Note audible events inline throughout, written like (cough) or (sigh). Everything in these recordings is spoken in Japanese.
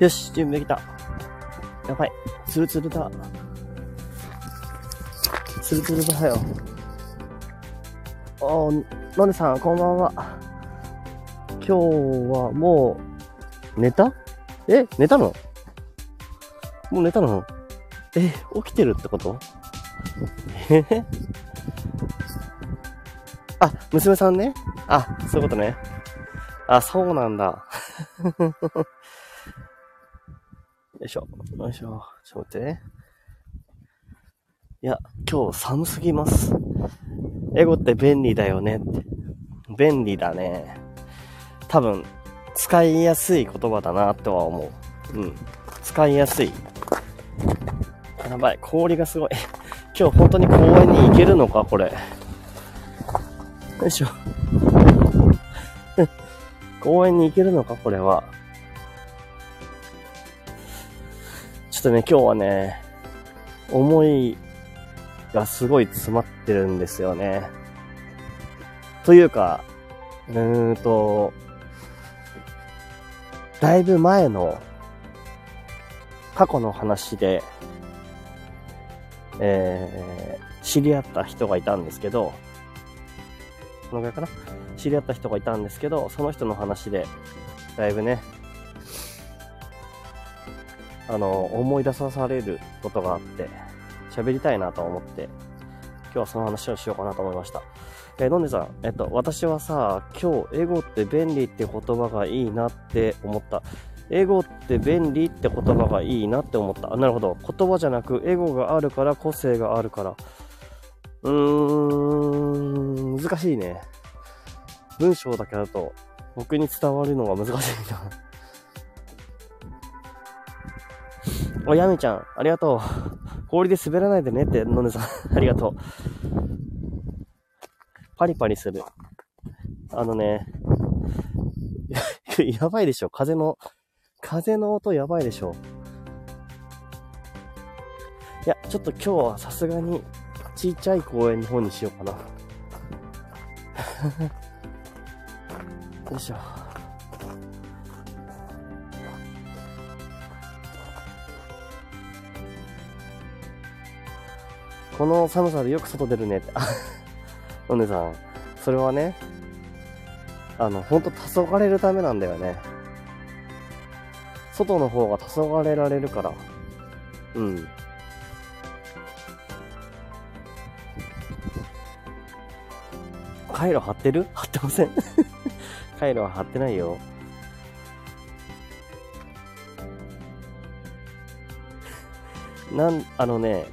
よし、準備できた。やばい。ツルツルだ。ツルツルだよ。おー、のねさん、こんばんは。今日はもう、寝た？え寝たの？もう寝たの？え起きてるってこと？えへあ、娘さんね。あ、そういうことね。あ、そうなんだ。(laughs) よいしょ。よいしょ。ちょっと待ってね。いや、今日寒すぎます。エゴって便利だよねって。便利だね。多分、使いやすい言葉だなとは思う。うん。使いやすい。やばい、氷がすごい。今日本当に公園に行けるのか、これ。よいしょ。(laughs) 公園に行けるのか、これは。とね、今日はね、思いがすごい詰まってるんですよね。というか、うーんと、だいぶ前の過去の話で、えー、知り合った人がいたんですけど、このぐらいかな？知り合った人がいたんですけど、その人の話で、だいぶね、あの、思い出さされることがあって、喋りたいなと思って、今日はその話をしようかなと思いました。えー、のんでさん、えっと、私はさ、今日、エゴって便利って言葉がいいなって思った。エゴって便利って言葉がいいなって思った。なるほど。言葉じゃなく、エゴがあるから、個性があるから。うーん、難しいね。文章だけだと、僕に伝わるのが難しいな。お、やみちゃん、ありがとう。(laughs) 氷で滑らないでねって、のねさん、(laughs) ありがとう。パリパリする。あのね、(laughs) やばいでしょ。風の、風の音やばいでしょ。いや、ちょっと今日はさすがに、ちっちゃい公園の方にしようかな。よいしょ。この寒さでよく外出るねって。(laughs) お姉さん、それはね、あの、ほんと黄昏るためなんだよね。外の方が黄昏られるから。うん。回路貼ってる？貼ってません (laughs) 回路は貼ってないよ。なん、あのね、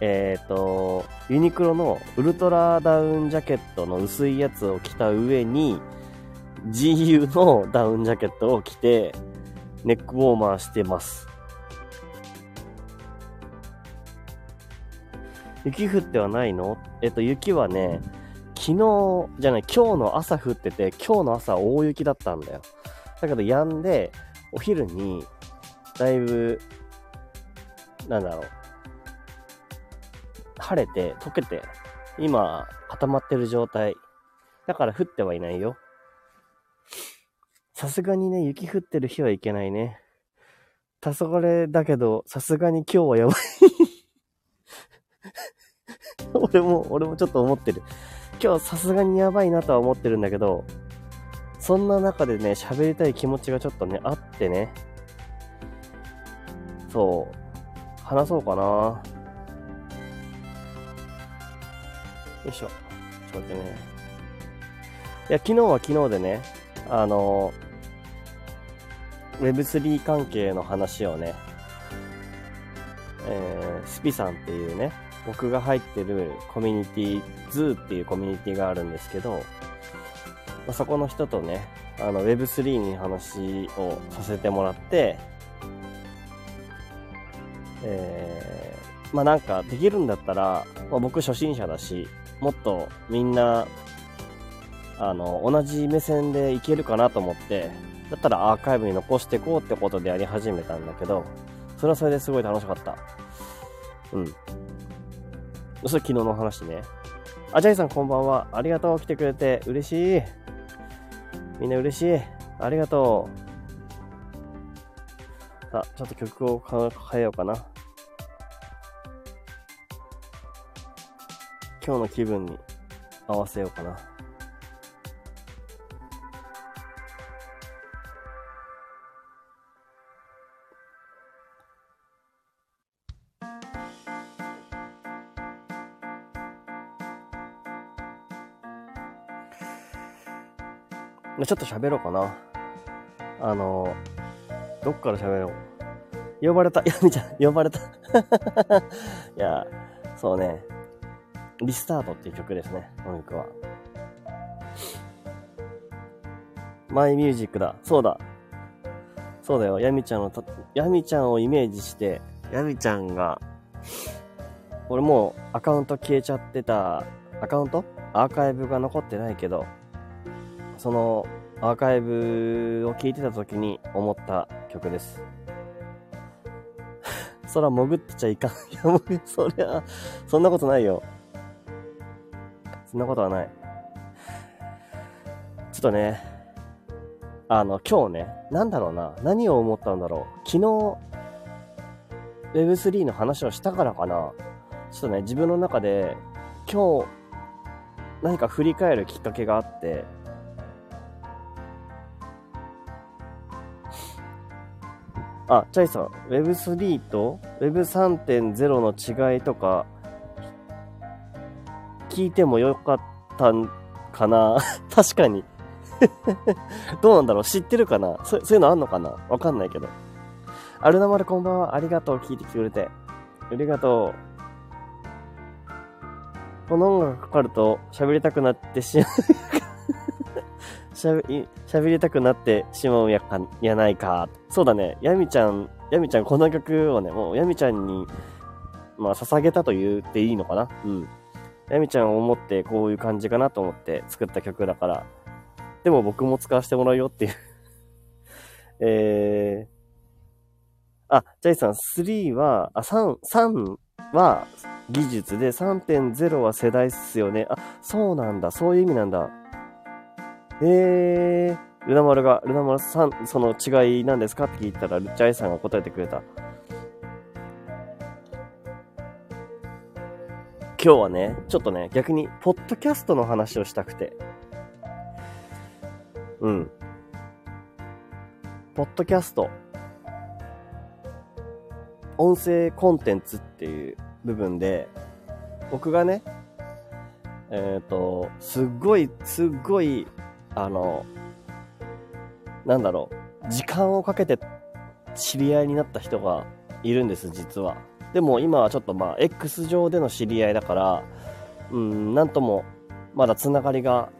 えっ、ー、と、ユニクロのウルトラダウンジャケットの薄いやつを着た上に、GU のダウンジャケットを着て、ネックウォーマーしてます。雪降ってはないの？えっと、雪はね、昨日、じゃない、今日の朝降ってて、今日の朝大雪だったんだよ。だけど、止んで、お昼に、だいぶ、なんだろう、晴れて、溶けて、今、固まってる状態。だから降ってはいないよ。さすがにね、雪降ってる日はいけないね。黄昏だけど、さすがに今日はやばい。(laughs) 俺も、俺もちょっと思ってる。今日さすがにやばいなとは思ってるんだけど、そんな中でね、喋りたい気持ちがちょっとね、あってね。そう。話そうかな。よいしょ。ちょっと待ってね。いや、昨日は昨日でね、あの、Web3 関係の話をね、えー、スピさんっていうね、僕が入ってるコミュニティ、ズーっていうコミュニティがあるんですけど、まあ、そこの人とね、あの Web3 に話をさせてもらって、えー、まあなんかできるんだったら、まあ、僕初心者だし、もっとみんな、あの、同じ目線でいけるかなと思って、だったらアーカイブに残していこうってことでやり始めたんだけど、それはそれですごい楽しかった。うん。それ昨日の話ね。あ、ジャイさんこんばんは。ありがとう。来てくれて嬉しい。みんな嬉しい。ありがとさあ、ちょっと曲を変えようかな。今日の気分に合わせようかな。ちょっと喋ろうかな。あの、どっから喋ろう。呼ばれた。(laughs) やみちゃん、呼ばれた。(laughs) いや、そうね。リスタートっていう曲ですね、この曲は。マイミュージックだ。そうだ。そうだよ。ヤミちゃんの、ヤミちゃんをイメージして、ヤミちゃんが、俺もうアカウント消えちゃってた、アカウント？アーカイブが残ってないけど、そのアーカイブを聞いてた時に思った曲です。(laughs) 空潜ってちゃいかん。いや、もう、そりゃ、そんなことないよ。そんなことはない。ちょっとね、あの、今日ね、なんだろうな、何を思ったんだろう。昨日、Web3 の話をしたからかな。ちょっとね、自分の中で、今日、何か振り返るきっかけがあって、あ、チャイさん、Web3 と Web3.0 の違いとか、聞いてもよかったんかな (laughs) 確かに (laughs) どうなんだろう知ってるかなそういうのあんのかなわかんないけど。アルナマルこんばんは。ありがとう。聞いてきてくれて。ありがとう。この音楽かかると喋りたくなってしまうしゃべ、喋りたくなってしまう (laughs) やか、やないか。そうだね。やみちゃん、やみちゃんこの曲をね、もうやみちゃんに、まあ、捧げたと言っていいのかなうん。やみちゃんを思ってこういう感じかなと思って作った曲だから、でも僕も使わせてもらうよっていう (laughs) えー、あ、ジャイさん、3は、あ、3、3は技術で3.0は世代っすよね。あ、そうなんだ。そういう意味なんだ。えー、ルナ丸が、ルナ丸さん、その違いなんですか？って聞いたら、ジャイさんが答えてくれた。今日はね、ちょっとね、逆に、ポッドキャストの話をしたくて。うん。ポッドキャスト。音声コンテンツっていう部分で、僕がね、えっ、ー、と、すっごい、すっごいあの、なんだろう、時間をかけて知り合いになった人がいるんです、実は。でも今はちょっとまあ、X 上での知り合いだから、うん、なんとも、まだつながりが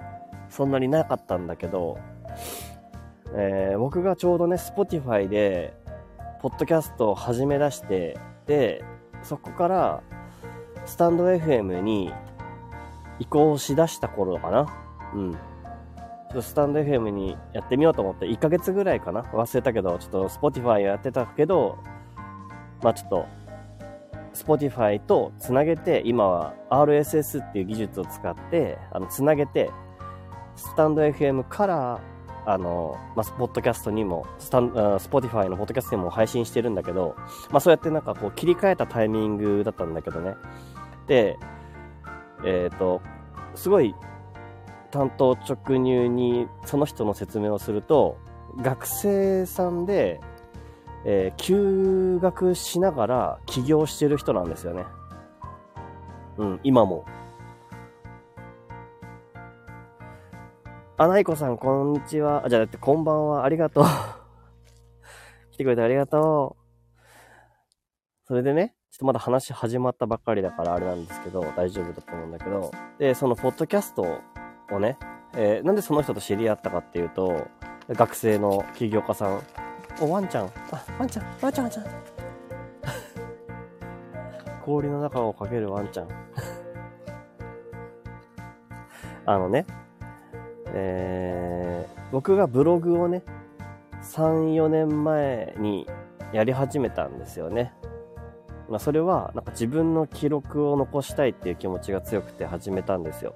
そんなになかったんだけど、えー、僕がちょうどね、Spotify で、ポッドキャストを始め出して、で、そこから、スタンド FM に移行しだした頃かな。うん。ちょっとスタンド FM にやってみようと思って、1ヶ月ぐらいかな忘れたけど、ちょっと Spotify やってたけど、まあちょっと、Spotify とつなげて、今は RSS っていう技術を使って、あの、つなげて、スタンド FM から、あの、まあ、ポッドキャストにも、スタン、Spotify のポッドキャストにも配信してるんだけど、まあ、そうやってなんかこう切り替えたタイミングだったんだけどね。で、えっ、ー、と、すごい担当直入にその人の説明をすると、学生さんで、えー、休学しながら起業してる人なんですよね。うん、今も。あ、ないこさん、こんにちは。あ、じゃあ、だって、こんばんは。ありがとう。(laughs) 来てくれてありがとう。それでね、ちょっとまだ話始まったばっかりだからあれなんですけど、大丈夫だと思うんだけど、で、そのポッドキャストをね、えー、なんでその人と知り合ったかっていうと、学生の起業家さん、お、ワンちゃん、あ、ワンちゃん、ワンちゃん、ワンちゃん。(laughs) 氷の中をかけるワンちゃん。(laughs) あのね、えー、僕がブログをね、3、4年前にやり始めたんですよね。まあ、それは、なんか自分の記録を残したいっていう気持ちが強くて始めたんですよ。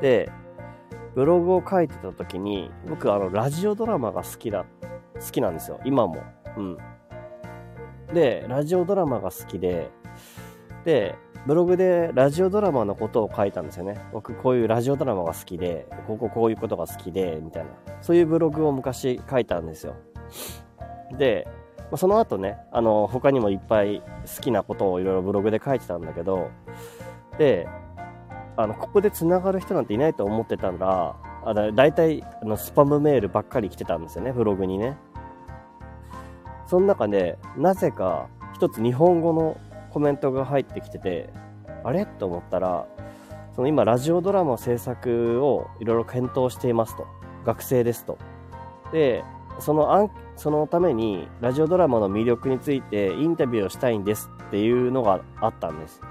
で、ブログを書いてた時に、僕あの、ラジオドラマが好きだ、好きなんですよ。今も。うん。で、ラジオドラマが好きで、で、ブログでラジオドラマのことを書いたんですよね。僕こういうラジオドラマが好きで、こここういうことが好きで、みたいな。そういうブログを昔書いたんですよ。で、その後ね、あの、他にもいっぱい好きなことをいろいろブログで書いてたんだけど、で、あの、ここで繋がる人なんていないと思ってたら、あだ大体あのスパムメールばっかり来てたんですよね、ブログにね。その中で、なぜか一つ日本語のコメントが入ってきてて、あれ？と思ったら、その今ラジオドラマ制作をいろいろ検討していますと。学生ですと。で、その、そのためにラジオドラマの魅力についてインタビューをしたいんですっていうのがあったんです。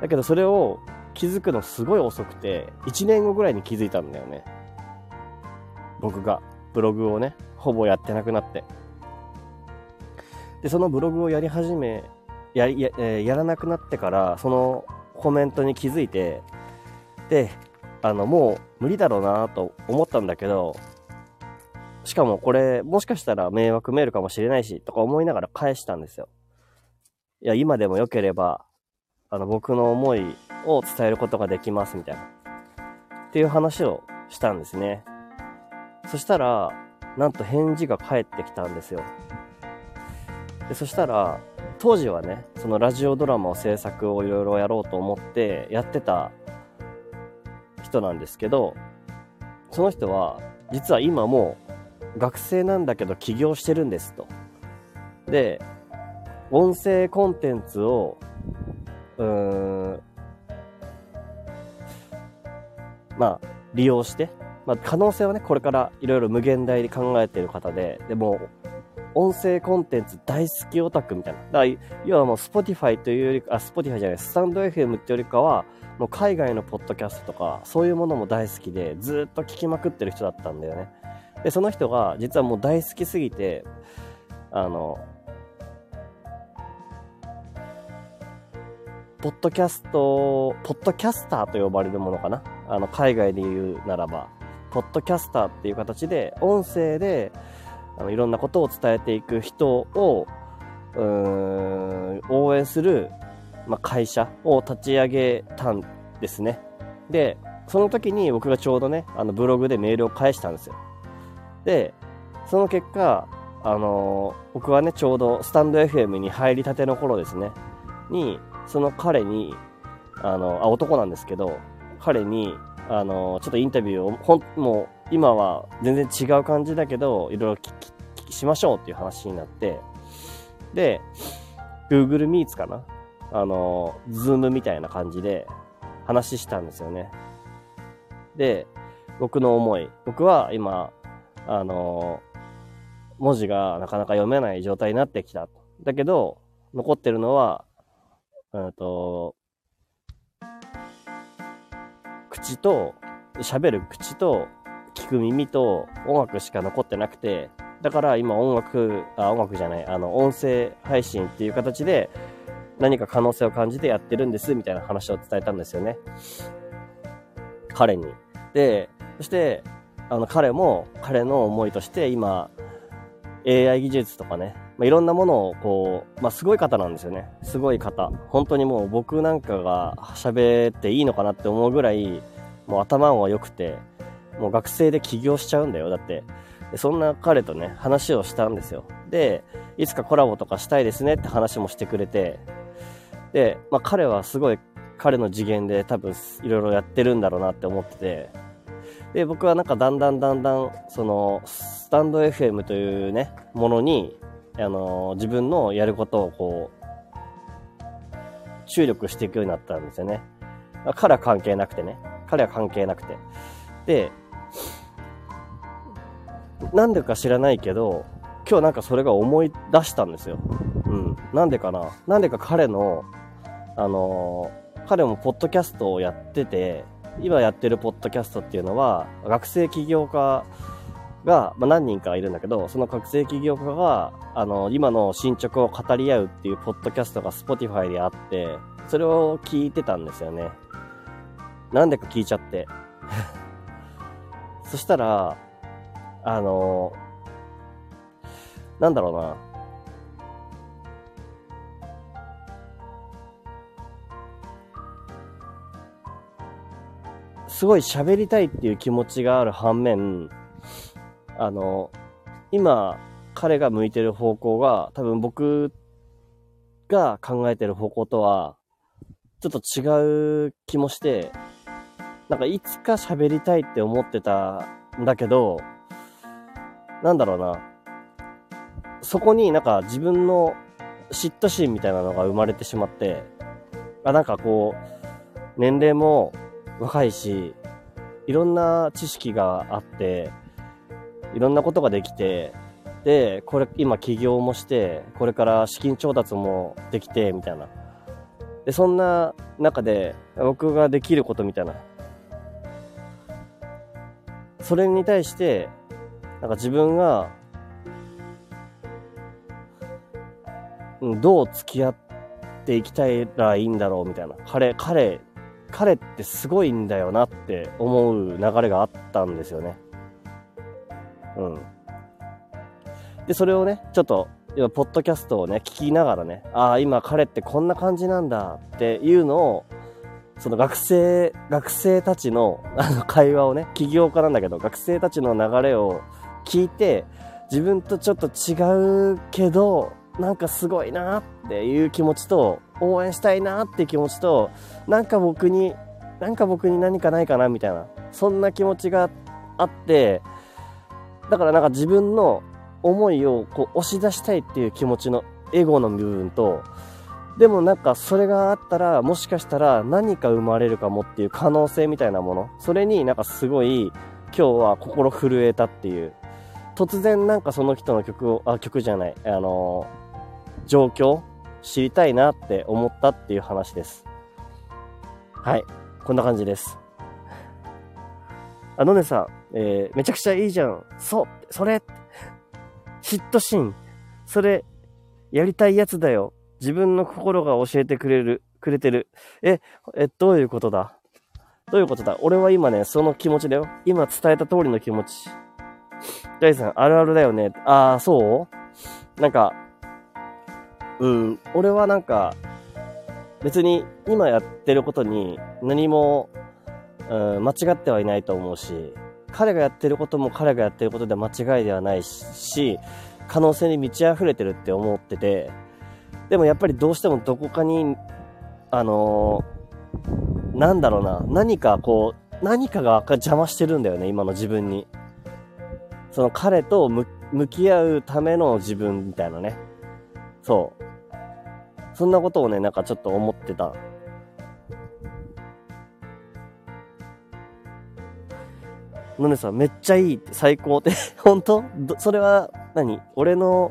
だけどそれを気づくのすごい遅くて、1年後ぐらいに気づいたんだよね。僕がブログをね、ほぼやってなくなって。で、そのブログをやり始め、や、や、やらなくなってから、そのコメントに気づいて、で、あの、もう無理だろうなと思ったんだけど、しかもこれ、もしかしたら迷惑メールかもしれないし、とか思いながら返したんですよ。いや、今でも良ければ、あの、僕の思いを伝えることができます、みたいな。っていう話をしたんですね。そしたら、なんと返事が返ってきたんですよ。でそしたら、当時はね、そのラジオドラマを制作をいろいろやろうと思ってやってた人なんですけど、その人は、実は今もう学生なんだけど起業してるんですと。で、音声コンテンツを、うーん、まあ、利用して、まあ、可能性はね、これからいろいろ無限大で考えてる方で、でも、音声コンテンツ大好きオタクみたいな。だから、要はもう Spotify というよりか、あ、Spotify じゃない、スタンド FM っていうよりかは、もう海外のポッドキャストとか、そういうものも大好きで、ずっと聞きまくってる人だったんだよね。で、その人が、実はもう大好きすぎて、あの、ポッドキャスト、ポッドキャスターと呼ばれるものかな？あの、海外で言うならば。ポッドキャスターっていう形で、音声で、あのいろんなことを伝えていく人を、うん、応援する、まあ、会社を立ち上げたんですね。で、その時に僕がちょうどね、あのブログでメールを返したんですよ。で、その結果、あの、僕はね、ちょうどスタンド FM に入りたての頃ですね、に、その彼に、あの、あ、男なんですけど、彼に、あの、ちょっとインタビューを、ほん、もう、今は全然違う感じだけど、いろいろ聞き、聞きしましょうっていう話になって、で、Google Meets かな？あの、Zoom みたいな感じで話したんですよね。で、僕の思い。僕は今、あの、文字がなかなか読めない状態になってきた。だけど、残ってるのは、うんと、口と、喋る口と、聞く耳と音楽しか残ってなくて、だから今音楽、あ、音楽じゃない、あの、音声配信っていう形で何か可能性を感じてやってるんです、みたいな話を伝えたんですよね。彼に。で、そして、あの、彼も、彼の思いとして今、AI 技術とかね、まあ、いろんなものをこう、まあ、すごい方なんですよね。すごい方。本当にもう僕なんかが喋っていいのかなって思うぐらい、もう頭は良くて、もう学生で起業しちゃうんだよ。だって。そんな彼とね、話をしたんですよ。で、いつかコラボとかしたいですねって話もしてくれて、で、まあ彼はすごい彼の次元で多分いろいろやってるんだろうなって思ってて、で、僕はなんかだんだんだんだん、その、スタンド FM というね、ものにあの、自分のやることをこう、注力していくようになったんですよね。彼は関係なくてね。彼は関係なくて。で、なんでか知らないけど、今日なんかそれが思い出したんですよ。うん。なんでかな？なんでか彼の、あの彼もポッドキャストをやってて、今やってるポッドキャストっていうのは、学生起業家が、まあ、何人かいるんだけど、その学生起業家が、あの、今の進捗を語り合うっていうポッドキャストが Spotify であって、それを聞いてたんですよね。なんでか聞いちゃって。(laughs) そしたら、あのー、なんだろうな。すごい喋りたいっていう気持ちがある反面、あの、今、彼が向いてる方向が、多分僕が考えてる方向とは、ちょっと違う気もして、なんかいつか喋りたいって思ってたんだけど、なんだろうな。そこになんか自分の嫉妬心みたいなのが生まれてしまって、あ、なんかこう、年齢も若いし、いろんな知識があって、いろんなことができて、で、これ、今起業もして、これから資金調達もできて、みたいな。で、そんな中で、僕ができることみたいな。それに対して、なんか自分が、どう付き合っていきたいらいいんだろうみたいな。彼、彼、彼ってすごいんだよなって思う流れがあったんですよね。うん。で、それをね、ちょっと、今、ポッドキャストをね、聞きながらね、ああ、今彼ってこんな感じなんだっていうのを、その学生、学生たちの、あの、会話をね、起業家なんだけど、学生たちの流れを聞いて、自分とちょっと違うけど、なんかすごいなっていう気持ちと、応援したいなっていう気持ちと、なんか僕に、なんか僕に何かないかなみたいな、そんな気持ちがあって、だからなんか自分の思いをこう押し出したいっていう気持ちのエゴの部分と、でもなんかそれがあったら、もしかしたら何か生まれるかもっていう可能性みたいなもの、それになんかすごい今日は心震えたっていう、突然なんかその人の曲を、あ、曲じゃない、あのー、状況知りたいなって思ったっていう話です。はい。こんな感じです。あのねさん、えー、めちゃくちゃいいじゃん。そう、それ、嫉妬心、それ、やりたいやつだよ。自分の心が教えてくれる、くれてる。え、え、どういうことだ？どういうことだ？俺は今ね、その気持ちだよ。今伝えた通りの気持ち。大さん、あるあるだよね。ああ、そう？なんか、うん、俺はなんか、別に今やってることに何も、うん、間違ってはいないと思うし、彼がやってることも彼がやってることで間違いではないし、可能性に満ち溢れてるって思ってて、でもやっぱりどうしてもどこかに、あのー、なんだろうな、何かこう、何かが邪魔してるんだよね、今の自分に。その彼と向き合うための自分みたいなね。そう。そんなことをね、なんかちょっと思ってた。のねさん、めっちゃいい。って最高って、(laughs) 本当？それは何？俺の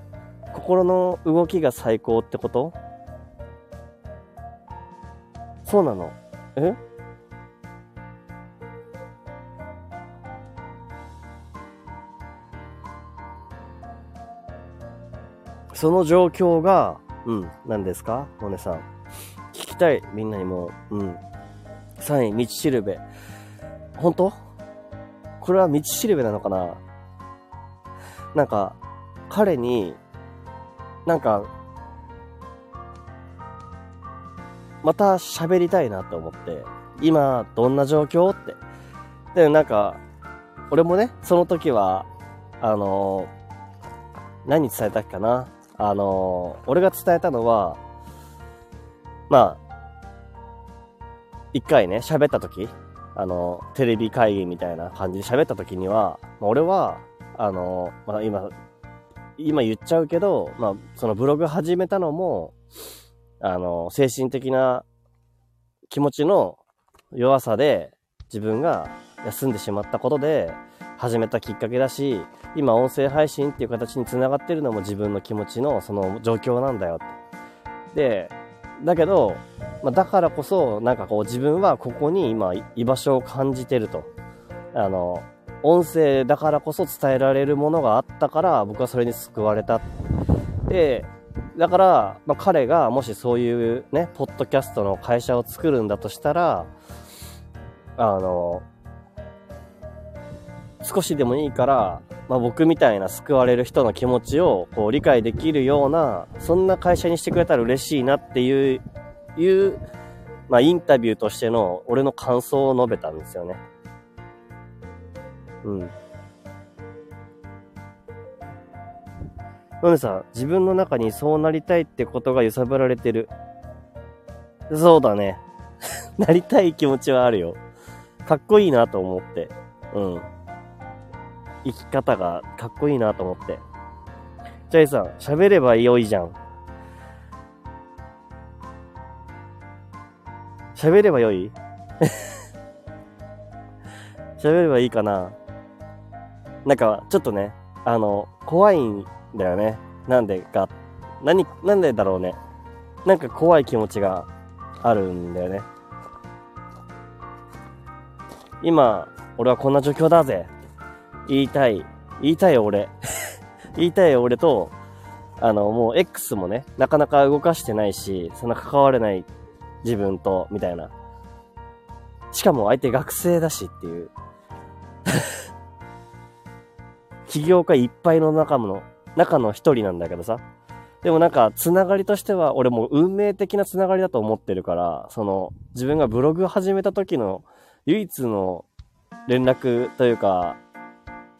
心の動きが最高ってこと？そうなの？え？その状況がうん。何ですか？モネさん。聞きたい。みんなにも。うん。3位、道しるべ。本当？これは道しるべなのかな？なんか、彼に、なんか、また喋りたいなと思って、今、どんな状況？って。で、なんか、俺もね、その時は、あのー、何伝えたっけかな？あの、俺が伝えたのは、まあ、一回ね、喋った時、あの、テレビ会議みたいな感じで喋った時には、まあ、俺は、あの、まあ今、今言っちゃうけど、まあ、そのブログ始めたのも、あの、精神的な気持ちの弱さで自分が休んでしまったことで始めたきっかけだし、今音声配信っていう形につながってるのも自分の気持ちのその状況なんだよって。で、だけど、まあ、だからこそ、なんかこう自分はここに今居場所を感じてると。あの、音声だからこそ伝えられるものがあったから僕はそれに救われた。で、だから、まあ、彼がもしそういうね、ポッドキャストの会社を作るんだとしたら、あの、少しでもいいから、まあ、僕みたいな救われる人の気持ちをこう理解できるような、そんな会社にしてくれたら嬉しいなっていう、いうまあ、インタビューとしての俺の感想を述べたんですよね。うん。のでさ、自分の中にそうなりたいってことが揺さぶられてる。そうだね。(laughs) なりたい気持ちはあるよ。かっこいいなと思って。うん。生き方がかっこいいなと思って。ジャイさん、喋ればよいじゃん。喋ればよい？(laughs) 喋ればいいかな？なんか、ちょっとね、あの、怖いんだよね。なんでか。何、なんでだろうね。なんか怖い気持ちがあるんだよね。今、俺はこんな状況だぜ。言いたい。言いたいよ、俺。(laughs) 言いたいよ、俺と、あの、もう X もね、なかなか動かしてないし、そんな関われない自分と、みたいな。しかも相手学生だしっていう。(laughs) 起業家いっぱいの中の、中の一人なんだけどさ。でもなんか、つながりとしては、俺も運命的なつながりだと思ってるから、その、自分がブログを始めた時の唯一の連絡というか、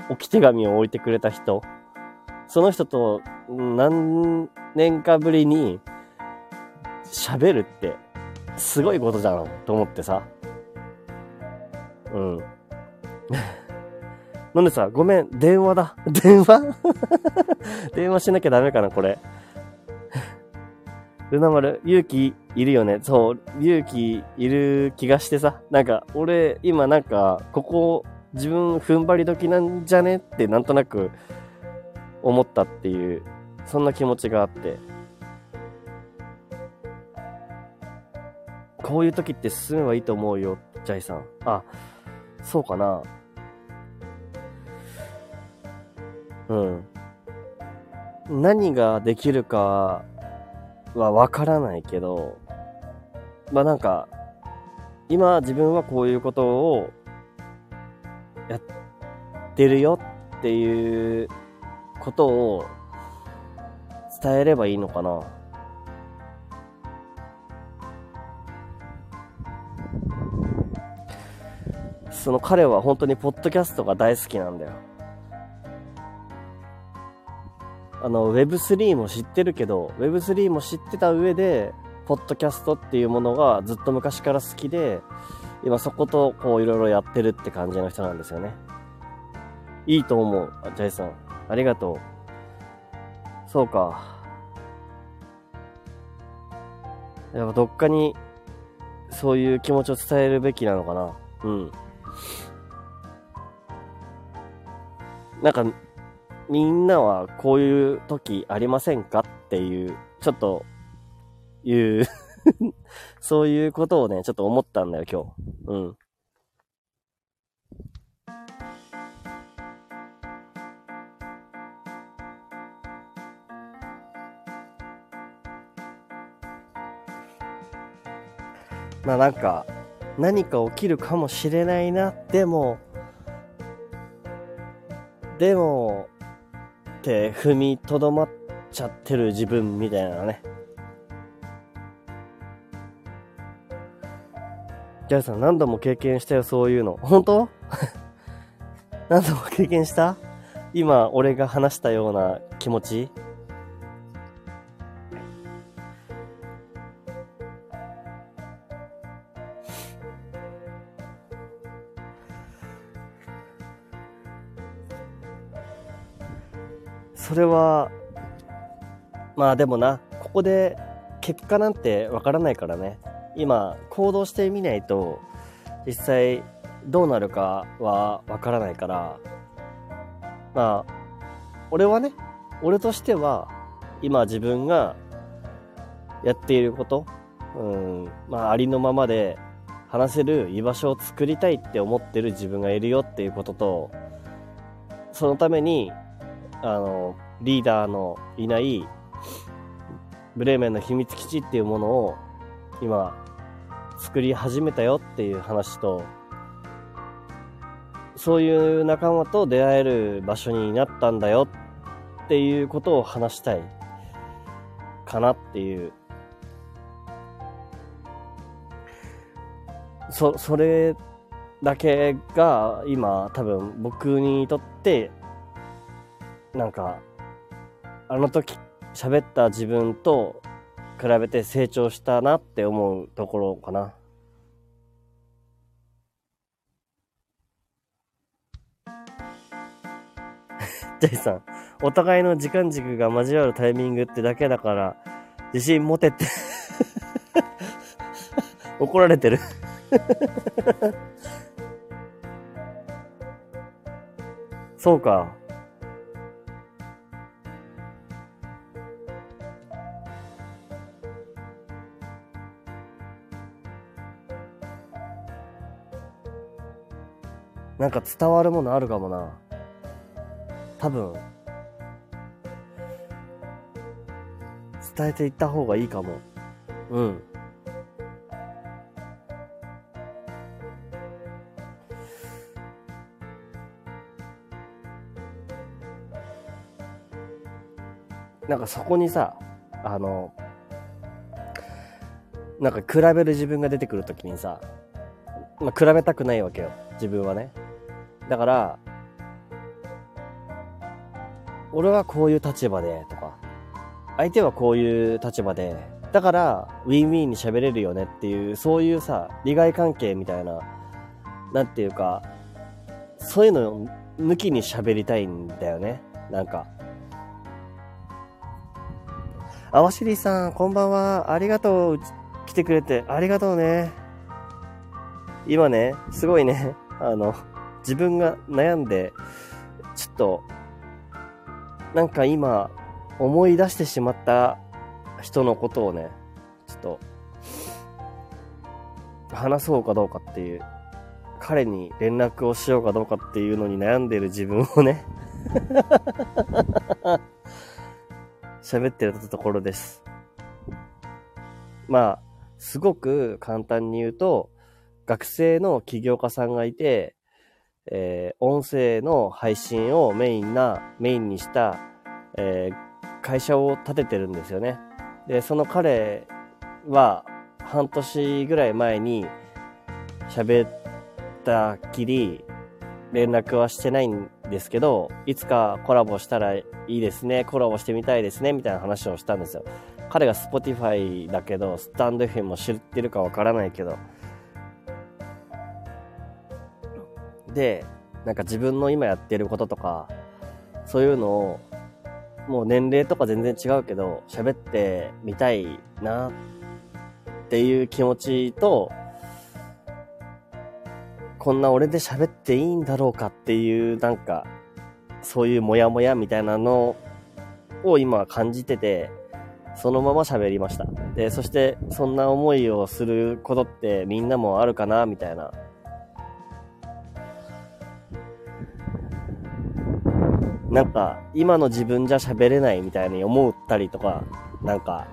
置き手紙を置いてくれた人、その人と何年かぶりに喋るって、すごいことじゃんと思ってさ。うん。なんでさ、ごめん、電話だ。電話電話しなきゃダメかな、これ。ルナ丸、勇気いるよね。そう、勇気いる気がしてさ。なんか、俺、今なんか、ここ、自分踏ん張り時なんじゃねってなんとなく思ったっていう、そんな気持ちがあって。こういう時って進めばいいと思うよ、ジャイさん。あ、そうかな。うん。何ができるかはわからないけど、まあなんか、今自分はこういうことをやってるよっていうことを伝えればいいのかな。その彼は本当にポッドキャストが大好きなんだよ。あの、Web3 も知ってるけど、Web3 も知ってた上で、ポッドキャストっていうものがずっと昔から好きで、今そことこういろいろやってるって感じの人なんですよね。いいと思う。ジャイさん。ありがとう。そうか。やっぱどっかにそういう気持ちを伝えるべきなのかな。うん。なんか、みんなはこういう時ありませんか？っていう、ちょっと、いう (laughs) そういうことをね、ちょっと思ったんだよ、今日。うん。まあなんか、何か起きるかもしれないな、でも、でも、って踏みとどまっちゃってる自分みたいなね。ギャルさん何度も経験したよ、そういうの。本当？(laughs) 何度も経験した？今、俺が話したような気持ち？それは、まあでもな、ここで結果なんてわからないからね。今、行動してみないと、実際どうなるかはわからないから、まあ、俺はね、俺としては、今自分がやっていること、うん、まあ、ありのままで話せる居場所を作りたいって思ってる自分がいるよっていうことと、そのためにあの、リーダーのいないブレーメンの秘密基地っていうものを今作り始めたよっていう話と、そういう仲間と出会える場所になったんだよっていうことを話したいかなっていう。そ、それだけが今多分僕にとって、なんか、あの時喋った自分と比べて成長したなって思うところかな。(laughs) ジェイさん、お互いの時間軸が交わるタイミングってだけだから、自信持てって (laughs) 怒られてる (laughs) そうか。なんか伝わるものあるかもな。多分、伝えていった方がいいかも。うん。なんかそこにさ、あの、なんか比べる自分が出てくるときにさ、まあ、比べたくないわけよ。自分はね。だから、俺はこういう立場でとか、相手はこういう立場で、だから、ウィンウィンに喋れるよねっていう、そういうさ、利害関係みたいな、なんていうか、そういうのを抜きに喋りたいんだよね。なんか。あわしりさん、こんばんは。ありがとう。来てくれて、ありがとうね。今ね、すごいね、あの、自分が悩んで、ちょっと、なんか今、思い出してしまった人のことをね、ちょっと、話そうかどうかっていう、彼に連絡をしようかどうかっていうのに悩んでる自分をね、(laughs) 喋ってるところです。まあ、すごく簡単に言うと、学生の起業家さんがいて、えー音声の配信をメインな、メインにした、えー会社を立ててるんですよね。で、その彼は半年ぐらい前に喋ったきり連絡はしてないんですけど、いつかコラボしたらいいですね、コラボしてみたいですね、みたいな話をしたんですよ。彼が Spotify だけど、スタンド FM も知ってるかわからないけど。で、なんか自分の今やってることとか、そういうのを、もう年齢とか全然違うけど、喋ってみたいなっていう気持ちと、こんな俺で喋っていいんだろうかっていう、なんか、そういうモヤモヤみたいなのを今感じてて、そのまま喋りました。で、そして、そんな思いをすることってみんなもあるかなみたいな。なんか、今の自分じゃ喋れないみたいに思ったりとか、なんか、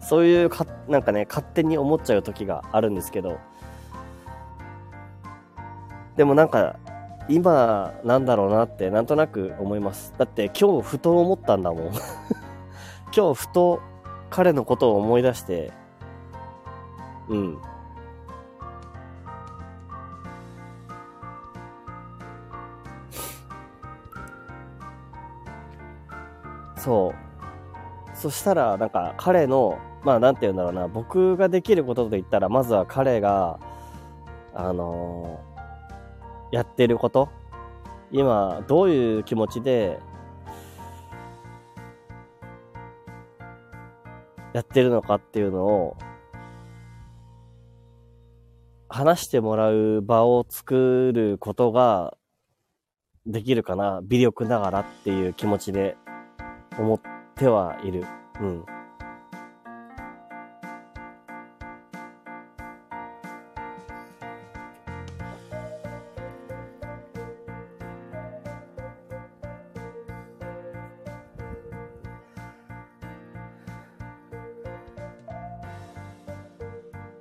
そういうか、なんかね、勝手に思っちゃう時があるんですけど、でもなんか、今、なんだろうなって、なんとなく思います。だって今日ふと思ったんだもん。(laughs) 今日ふと彼のことを思い出して、うん。そう。そしたら、なんか彼の、まあなんて言うんだろうな、僕ができることと言ったら、まずは彼が、あのーやってること今、どういう気持ちで、やってるのかっていうのを、話してもらう場を作ることができるかな微力ながらっていう気持ちで思ってはいる。うん。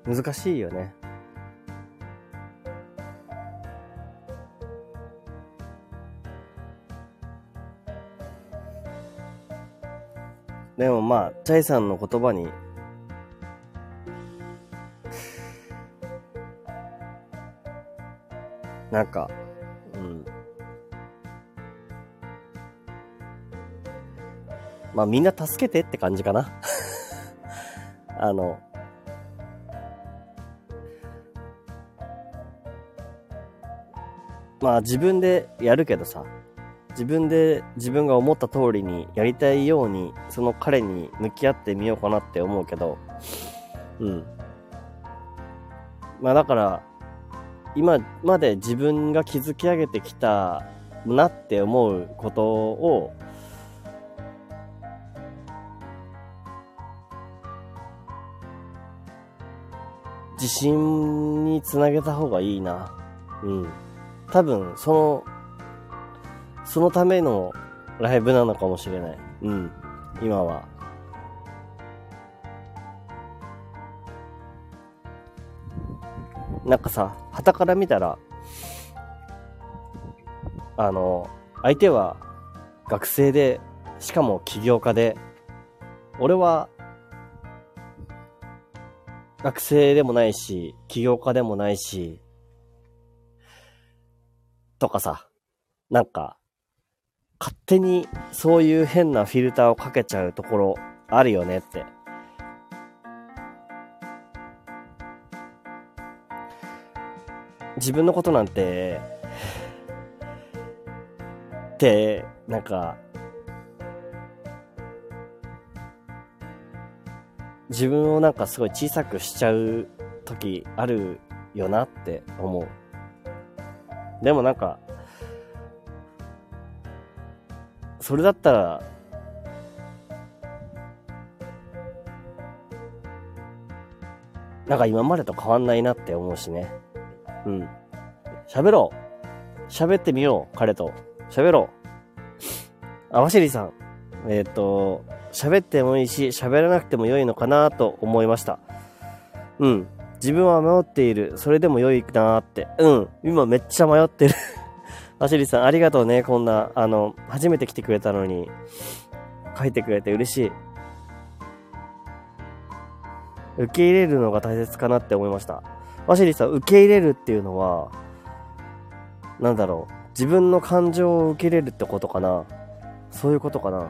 難しいよね。でもまあ、チャイさんの言葉に、なんか、うん。まあみんな助けてって感じかな。(laughs) あの、まあ自分でやるけどさ、自分で自分が思った通りにやりたいように、その彼に向き合ってみようかなって思うけど、うん。まあだから、今まで自分が築き上げてきたなって思うことを、自信につなげた方がいいな。うん。多分、その、そのためのライブなのかもしれない。うん。今は。なんかさ、旗から見たら、あの、相手は学生で、しかも起業家で、俺は学生でもないし、起業家でもないし、とかさ、なんか、勝手にそういう変なフィルターをかけちゃうところあるよねって自分のことなんて、って、なんか、自分をなんかすごい小さくしちゃう時あるよなって思う。でもなんか、それだったら、なんか今までと変わんないなって思うしね。うん。喋ろう。喋ってみよう、彼と。喋ろう。あ、ワシリさん。えっ、ー、と、喋ってもいいし、喋らなくても良いのかなと思いました。うん。自分は迷っている。それでも良いなーって。うん。今めっちゃ迷ってるワシリさん、ありがとうね。こんな、あの、初めて来てくれたのに、書いてくれて嬉しい。受け入れるのが大切かなって思いました。ワシリさん、受け入れるっていうのは、なんだろう。自分の感情を受け入れるってことかな。そういうことかな。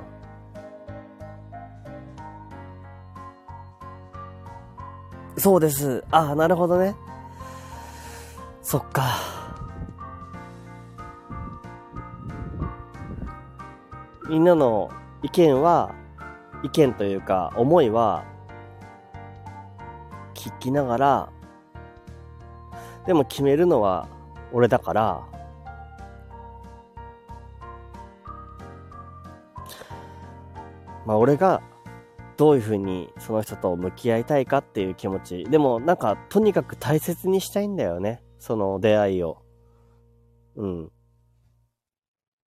そうです。ああ、なるほどね。そっか。みんなの意見は、意見というか、思いは、聞きながら、でも決めるのは俺だから、まあ俺がどういうふうにその人と向き合いたいかっていう気持ち。でもなんかとにかく大切にしたいんだよね。その出会いを。うん。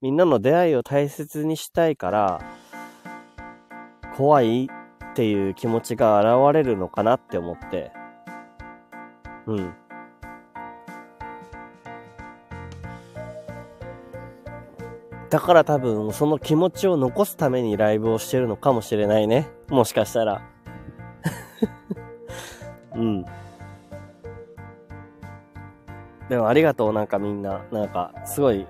みんなの出会いを大切にしたいから、怖いっていう気持ちが現れるのかなって思って。うん。だから多分、その気持ちを残すためにライブをしてるのかもしれないね。もしかしたら。(laughs) うん。でもありがとう、なんかみんな。なんか、すごい。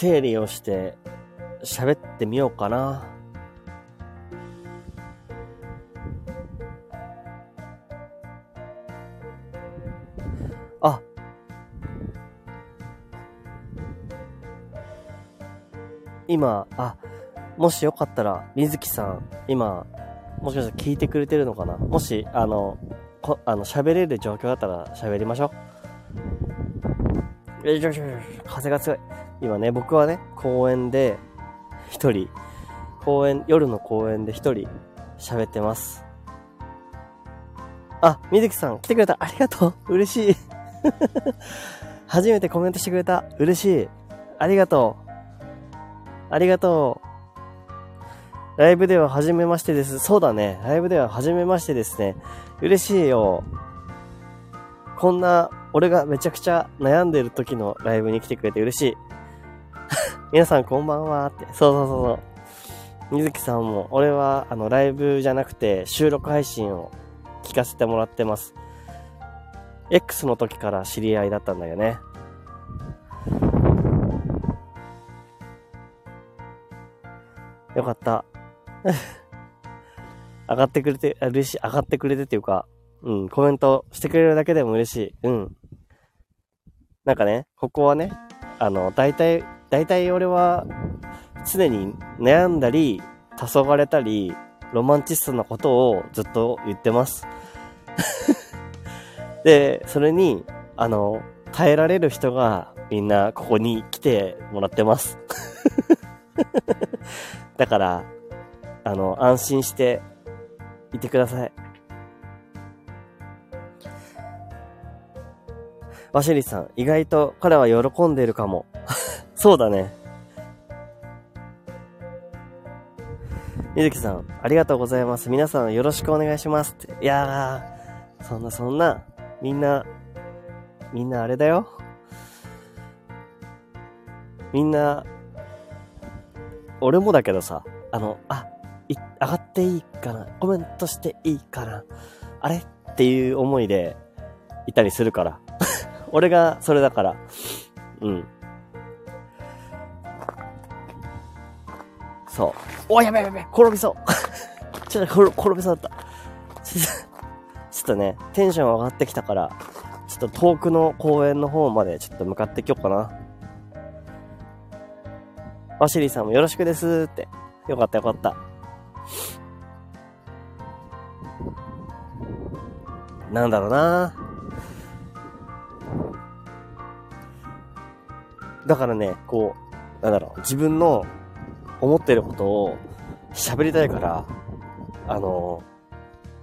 整理をして喋ってみようかな。あ、今、あ、もしよかったら、水木さん、今、もしかしたら聞いてくれてるのかな？もし、あの、こあの、喋れる状況だったら喋りましょう。よいしょよいしょ風が強い。今ね、僕はね、公園で、一人、公園、夜の公園で一人、喋ってます。あ、水木さん、来てくれた。ありがとう。嬉しい。(laughs) 初めてコメントしてくれた。嬉しい。ありがとう。ありがとう。ライブでは初めましてです。そうだね。ライブでは初めましてですね。嬉しいよ。こんな、俺がめちゃくちゃ悩んでる時のライブに来てくれて嬉しい。皆さんこんばんはって。そうそうそうそう。水木さんも、俺は、あの、ライブじゃなくて収録配信を聞かせてもらってます。X の時から知り合いだったんだよね。よかった。(laughs) 上がってくれて、嬉しい、上がってくれてっていうか、うん、コメントしてくれるだけでも嬉しい。うん。なんかね、ここはね、あの、大体、大体俺は、常に悩んだり、黄昏たり、ロマンチストなことをずっと言ってます。(laughs) で、それに、あの、耐えられる人がみんなここに来てもらってます。(laughs) だから、あの、安心していてください。ワシリさん、意外と彼は喜んでいるかも。(laughs) そうだね。みずきさん、ありがとうございます。皆さんよろしくお願いしますって。いやー、そんなそんな、みんな、みんなあれだよ。みんな、俺もだけどさ、あの、あ、い、上がっていいかなコメントしていいかなあれっていう思いでいたりするから。(laughs) 俺がそれだから。うん。そう。おやべやべやべ転びそう (laughs) ちょっと転転びそうだった。ちょっとね、テンション上がってきたから、ちょっと遠くの公園の方までちょっと向かってきようかな。ワシリーさんもよろしくですって。よかったよかった。なんだろうなだからね、こう、なんだろう、自分の思ってることを喋りたいから、あの、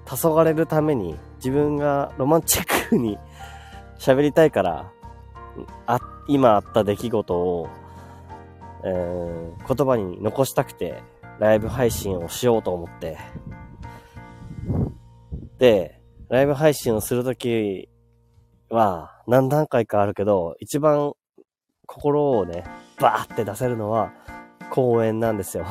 黄昏るために自分がロマンチックに喋りたいから、あ、今あった出来事を、えー、言葉に残したくて、ライブ配信をしようと思って。で、ライブ配信をするときは何段階かあるけど、一番心をね、バーって出せるのは公園なんですよ。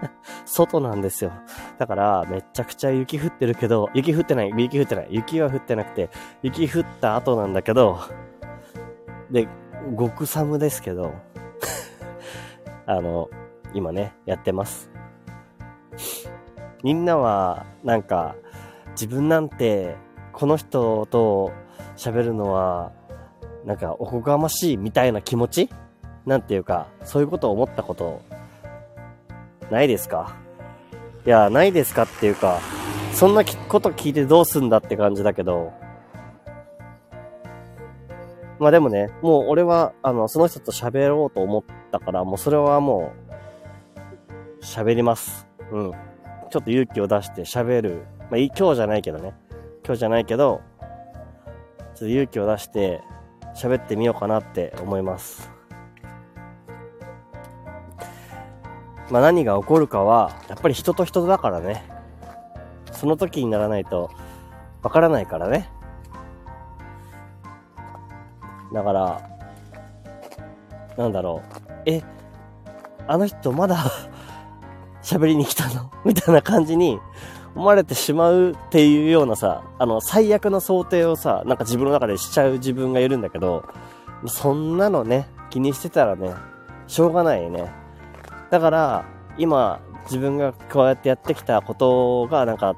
(laughs) 外なんですよ。だから、めちゃくちゃ雪降ってるけど、雪降ってない、雪降ってない。雪は降ってなくて、雪降った後なんだけど、で、極寒ですけど、(laughs) あの、今ね、やってます。みんなは、なんか、自分なんて、この人と喋るのは、なんか、おこがましいみたいな気持ちなんていうか、そういうことを思ったことないですか？いや、ないですかっていうか、そんなこと聞いてどうすんだって感じだけど、まあでもね、もう俺は、あの、その人と喋ろうと思ったから、もうそれはもう、喋ります。うん。ちょっと勇気を出して喋る。まあ、今日じゃないけどね。今日じゃないけど、ちょっと勇気を出して喋ってみようかなって思います。まあ何が起こるかは、やっぱり人と人だからね。その時にならないと、わからないからね。だから、なんだろう。え、あの人まだ (laughs) 喋りに来たの？みたいな感じに思われてしまうっていうようなさ、あの、最悪の想定をさ、なんか自分の中でしちゃう自分がいるんだけど、そんなのね、気にしてたらね、しょうがないよね。だから、今、自分がこうやってやってきたことが、なんか、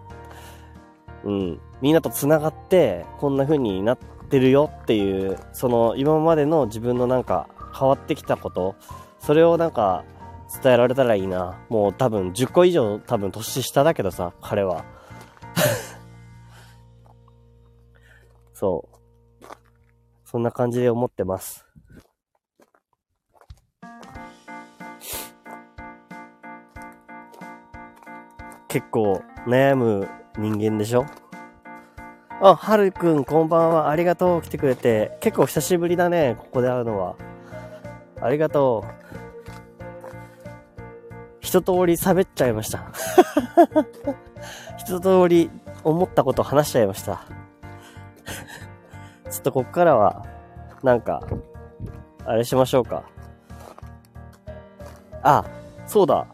うん、みんなと繋がって、こんな風になってるよっていう、その、今までの自分のなんか、変わってきたこと、それをなんか、伝えられたらいいな。もう多分10個以上多分年下だけどさ、彼は。(laughs) そう。そんな感じで思ってます。結構悩む人間でしょ？あ、はるくん、こんばんは。ありがとう。来てくれて。結構久しぶりだね。ここで会うのは。ありがとう。一通り喋っちゃいました。(laughs) 一通り思ったこと話しちゃいました。(laughs) ちょっとこっからは、なんか、あれしましょうか。あ、そうだ。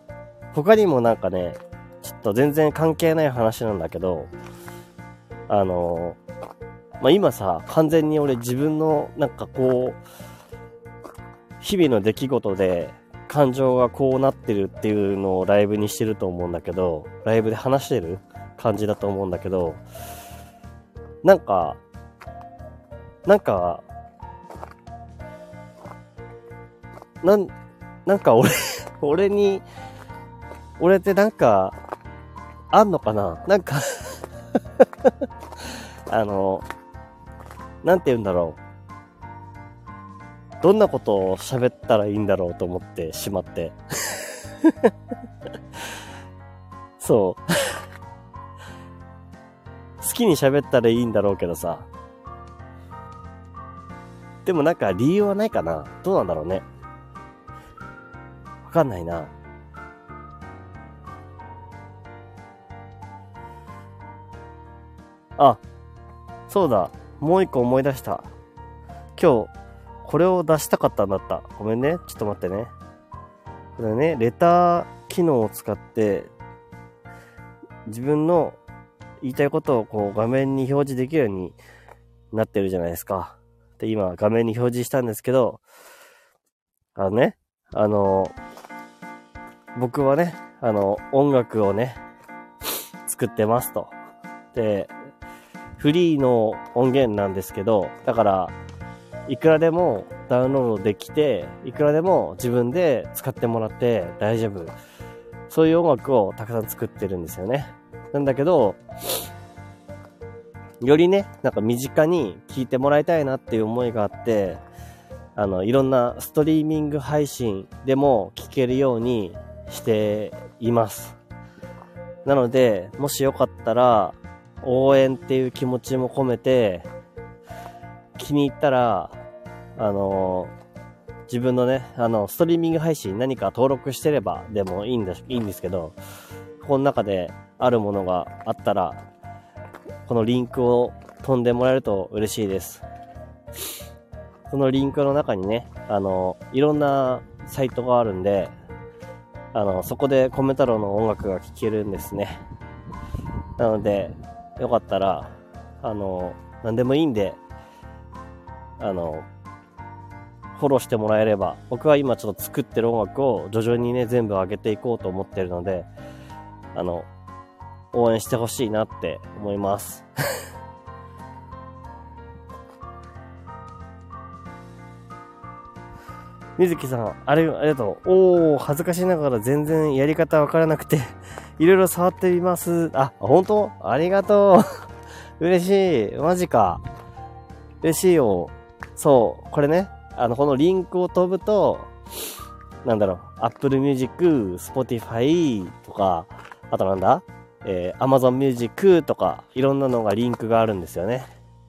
他にもなんかね、ちょっと全然関係ない話なんだけど、あの、まあ、今さ、完全に俺自分の、なんかこう、日々の出来事で、感情がこうなってるっていうのをライブにしてると思うんだけど、ライブで話してる感じだと思うんだけど、なんか、なんか、なん、なんか俺 (laughs) 俺に、俺ってなんか、あんのかな？なんか (laughs) あの、なんて言うんだろう。どんなことを喋ったらいいんだろうと思ってしまって (laughs) そう。好きに喋ったらいいんだろうけどさ。でもなんか理由はないかな？どうなんだろうね。わかんないな。あ、そうだ。もう一個思い出した。今日、これを出したかったんだった。ごめんね。ちょっと待ってね。これね、レター機能を使って、自分の言いたいことをこう画面に表示できるようになってるじゃないですか。で、今画面に表示したんですけど、あのね、あの、僕はね、あの、音楽をね、作ってますと。で、フリーの音源なんですけど、だから、いくらでもダウンロードできて、いくらでも自分で使ってもらって大丈夫。そういう音楽をたくさん作ってるんですよね。なんだけど、よりね、なんか身近に聞いてもらいたいなっていう思いがあって、あの、いろんなストリーミング配信でも聞けるようにしています。なので、もしよかったら、応援っていう気持ちも込めて、気に入ったら、あの自分のね、あの、ストリーミング配信何か登録してればでもいいんです、いいんですけど、この中であるものがあったら、このリンクを飛んでもらえると嬉しいです。そのリンクの中にね、あの、いろんなサイトがあるんで、あの、そこでコメ太郎の音楽が聴けるんですね。なので、よかったら、あの、何でもいいんで、あの、フォローしてもらえれば、僕は今ちょっと作ってる音楽を徐々にね、全部上げていこうと思ってるので、あの、応援してほしいなって思います。(laughs) 水木さん、あれ、ありがとう。おー、恥ずかしながら全然やり方わからなくて (laughs) いろいろ触ってみます。あ、本当？ありがとう。(laughs) 嬉しい。マジか。嬉しいよ。そう。これね、あの、このリンクを飛ぶと、なんだろう、Apple Music、Spotify とか、あとなんだ？えー、Amazon Music とか、いろんなのがリンクがあるんですよね。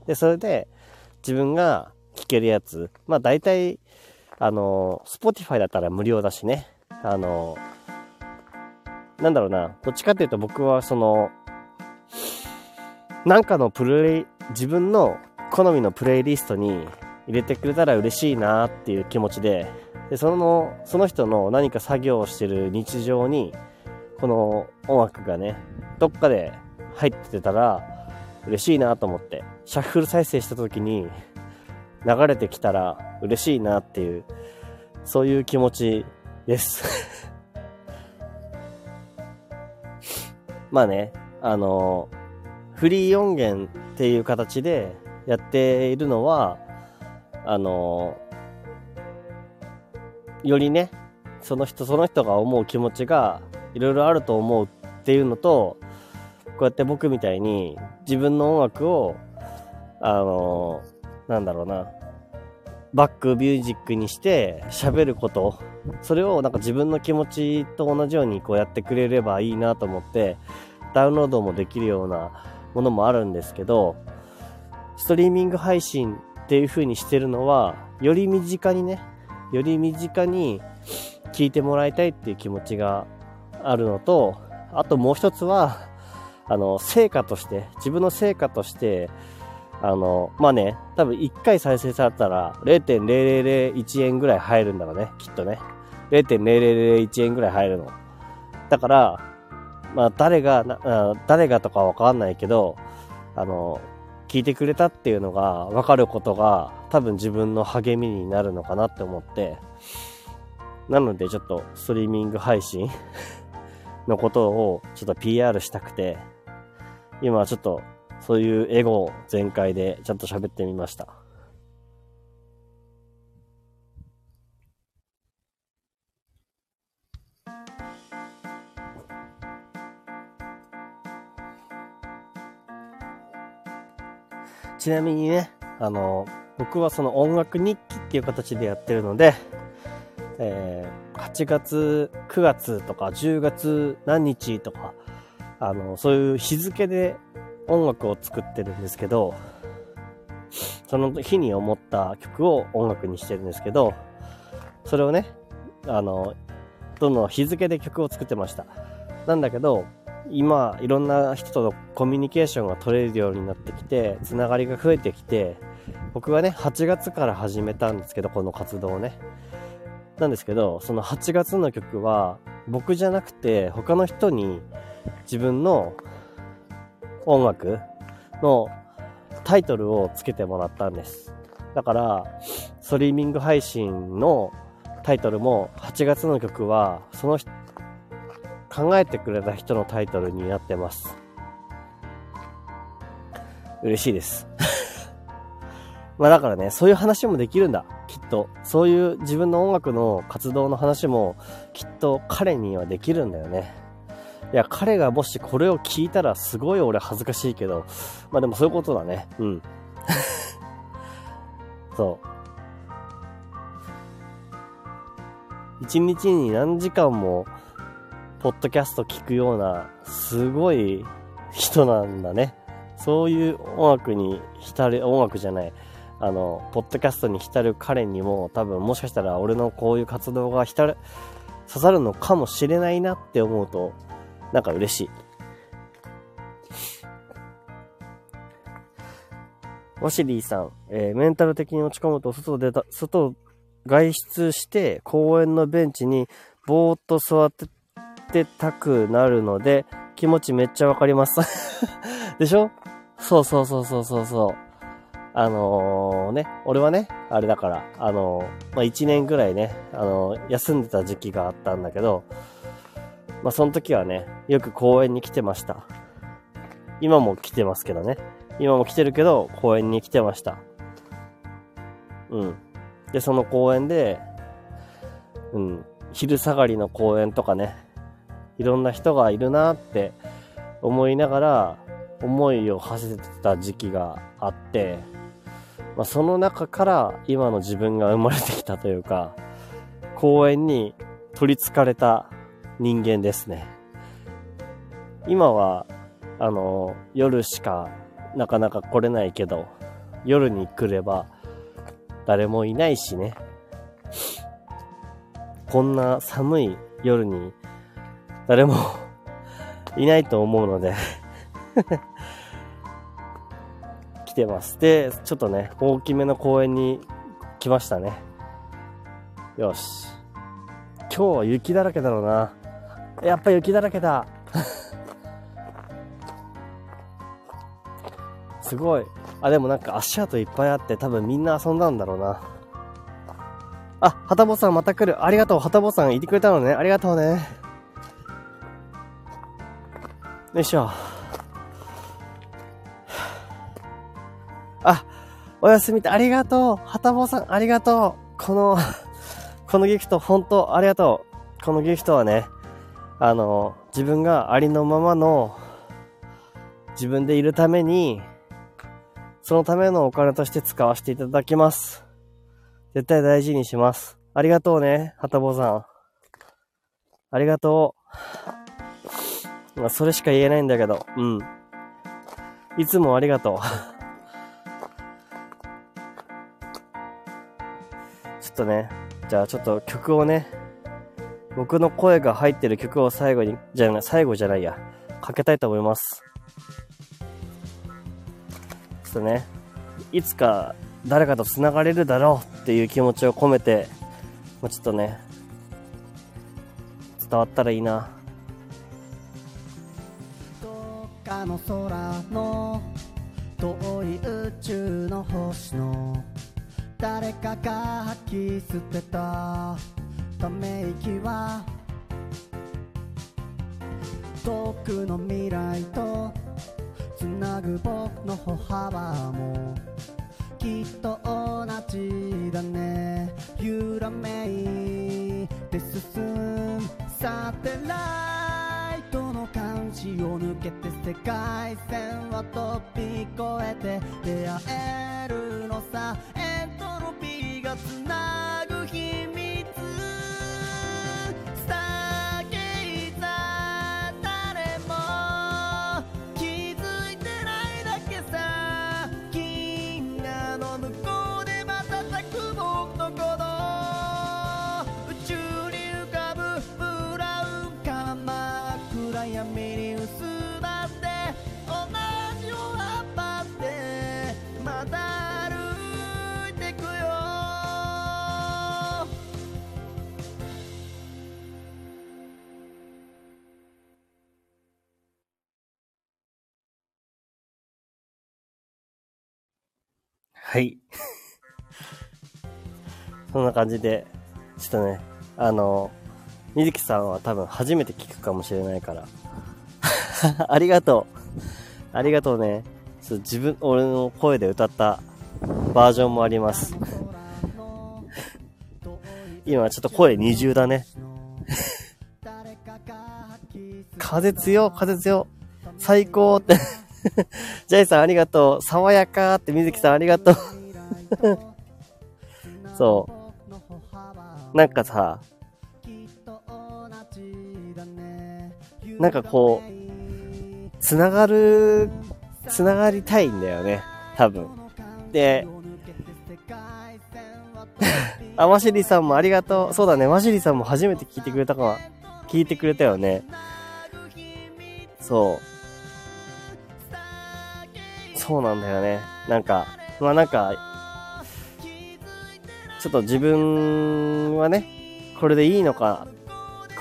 で、それで、自分が聴けるやつ、まあ大体、あの、Spotify だったら無料だしね。あの、なんだろうな、どっちかっていうと僕はその、なんかのプレイ、自分の好みのプレイリストに入れてくれたら嬉しいなっていう気持ちで、で、その、その人の何か作業をしてる日常に、この音楽がね、どっかで入ってたら嬉しいなと思って、シャッフル再生した時に流れてきたら嬉しいなっていう、そういう気持ちです。(laughs) まあね、あの、フリー音源っていう形でやっているのは、あの、よりね、その人その人が思う気持ちがいろいろあると思うっていうのと、こうやって僕みたいに自分の音楽を、あの、なんだろうな、バックミュージックにして喋ること、それをなんか自分の気持ちと同じようにこうやってくれればいいなと思って、ダウンロードもできるようなものもあるんですけど、ストリーミング配信っていう風にしてるのは、より身近にね、より身近に聞いてもらいたいっていう気持ちがあるのと、あともう一つは、あの、成果として、自分の成果として、あの、まあね、多分1回再生されたら0.0001円ぐらい入るんだろうね、きっとね。0.0001円ぐらい入るの。だから、まあ誰が、誰がとかわかんないけど、あの、聞いてくれたっていうのが分かることが多分自分の励みになるのかなって思って、なのでちょっとストリーミング配信のことをちょっと PR したくて、今ちょっとそういうエゴ全開でちゃんと喋ってみました。ちなみにね、あの、僕はその音楽日記っていう形でやってるので、えー、8月、9月とか10月何日とか、あの、そういう日付で音楽を作ってるんですけど、その日に思った曲を音楽にしてるんですけど、それをね、あの、どんどん日付で曲を作ってました。なんだけど、今、いろんな人とのコミュニケーションが取れるようになってきて、つながりが増えてきて、僕はね、8月から始めたんですけど、この活動をね。なんですけど、その8月の曲は、僕じゃなくて、他の人に自分の音楽のタイトルをつけてもらったんです。だから、ストリーミング配信のタイトルも8月の曲は、その考えてくれた人のタイトルになってます。嬉しいです。(laughs) まあだからね、そういう話もできるんだ。きっと。そういう自分の音楽の活動の話もきっと彼にはできるんだよね。いや、彼がもしこれを聞いたらすごい俺恥ずかしいけど、まあでもそういうことだね。うん。(laughs) そう。一日に何時間も、ポッドキャスト聞くような、すごい人なんだね。そういう音楽に浸る、音楽じゃない。あの、ポッドキャストに浸る彼にも多分もしかしたら俺のこういう活動が浸る、刺さるのかもしれないなって思うと、なんか嬉しい。ワシリーさん、えー、メンタル的に落ち込むと外出た、外外出して公園のベンチにぼーっと座ってたくなるので気持ちめっちゃわかります (laughs) でしょ？そうそうそうそうそうそう。あのー、ね、俺はね、あれだから、あのー、まあ、1年ぐらいね、あのー、休んでた時期があったんだけど、まあ、その時はね、よく公園に来てました。今も来てますけどね。今も来てるけど、公園に来てました。うん。で、その公園で、うん、昼下がりの公園とかね、いろんな人がいるなって思いながら、思いを馳せてた時期があって、まあ、その中から今の自分が生まれてきたというか、公園に取り憑かれた人間ですね。今は、あの、夜しかなかなか来れないけど、夜に来れば誰もいないしね。こんな寒い夜に誰も (laughs) いないと思うので (laughs) 来てます。で、ちょっとね、大きめの公園に来ましたね。よし。今日は雪だらけだろうな。やっぱ雪だらけだ。すごい。あ、でもなんか足跡いっぱいあって多分みんな遊んだんだろうな。あ、はたぼさんまた来る。ありがとう。はたぼさんいてくれたのね。ありがとうね。よいしょ。あ、おやすみありがとう。はたぼさんありがとう。このこのギフト本当ありがとう。このギフトはね、あの、自分がありのままの自分でいるために、そのためのお金として使わせていただきます。絶対大事にします。ありがとうね、はたぼさん。ありがとう。まあ、それしか言えないんだけど、うん。いつもありがとう。(laughs) ちょっとね、じゃあちょっと曲をね、僕の声が入ってる曲を最後に、じゃない、最後じゃないや、かけたいと思います。ちょっとね、いつか誰かと繋がれるだろうっていう気持ちを込めて、もうちょっとね、伝わったらいいな。どっかの空の遠い宇宙の星の誰かが吐き捨てたため息は遠くの未来とつなぐ僕の歩幅もきっと同じだね。揺らめいて進むサテライトの監視を抜けて世界線は飛び越えて出会えるのさ。エントロピーがつなはい。(laughs) そんな感じで、ちょっとね、あの、みずきさんは多分初めて聞くかもしれないから。(laughs) ありがとう。ありがとうね。そう自分、俺の声で歌ったバージョンもあります。(laughs) 今ちょっと声二重だね。風強、風強。最高って。(laughs) ジャイさんありがとう。爽やかーって、みずきさんありがとう。(laughs) そう。なんかさ、なんかこう、つながる、つながりたいんだよね。多分。で、(laughs) あ、マシリさんもありがとう。そうだね、マシリさんも初めて聞いてくれたか。聞いてくれたよね。そう。そうなんだよね。なんか、まあなんか、ちょっと自分はね、これでいいのか、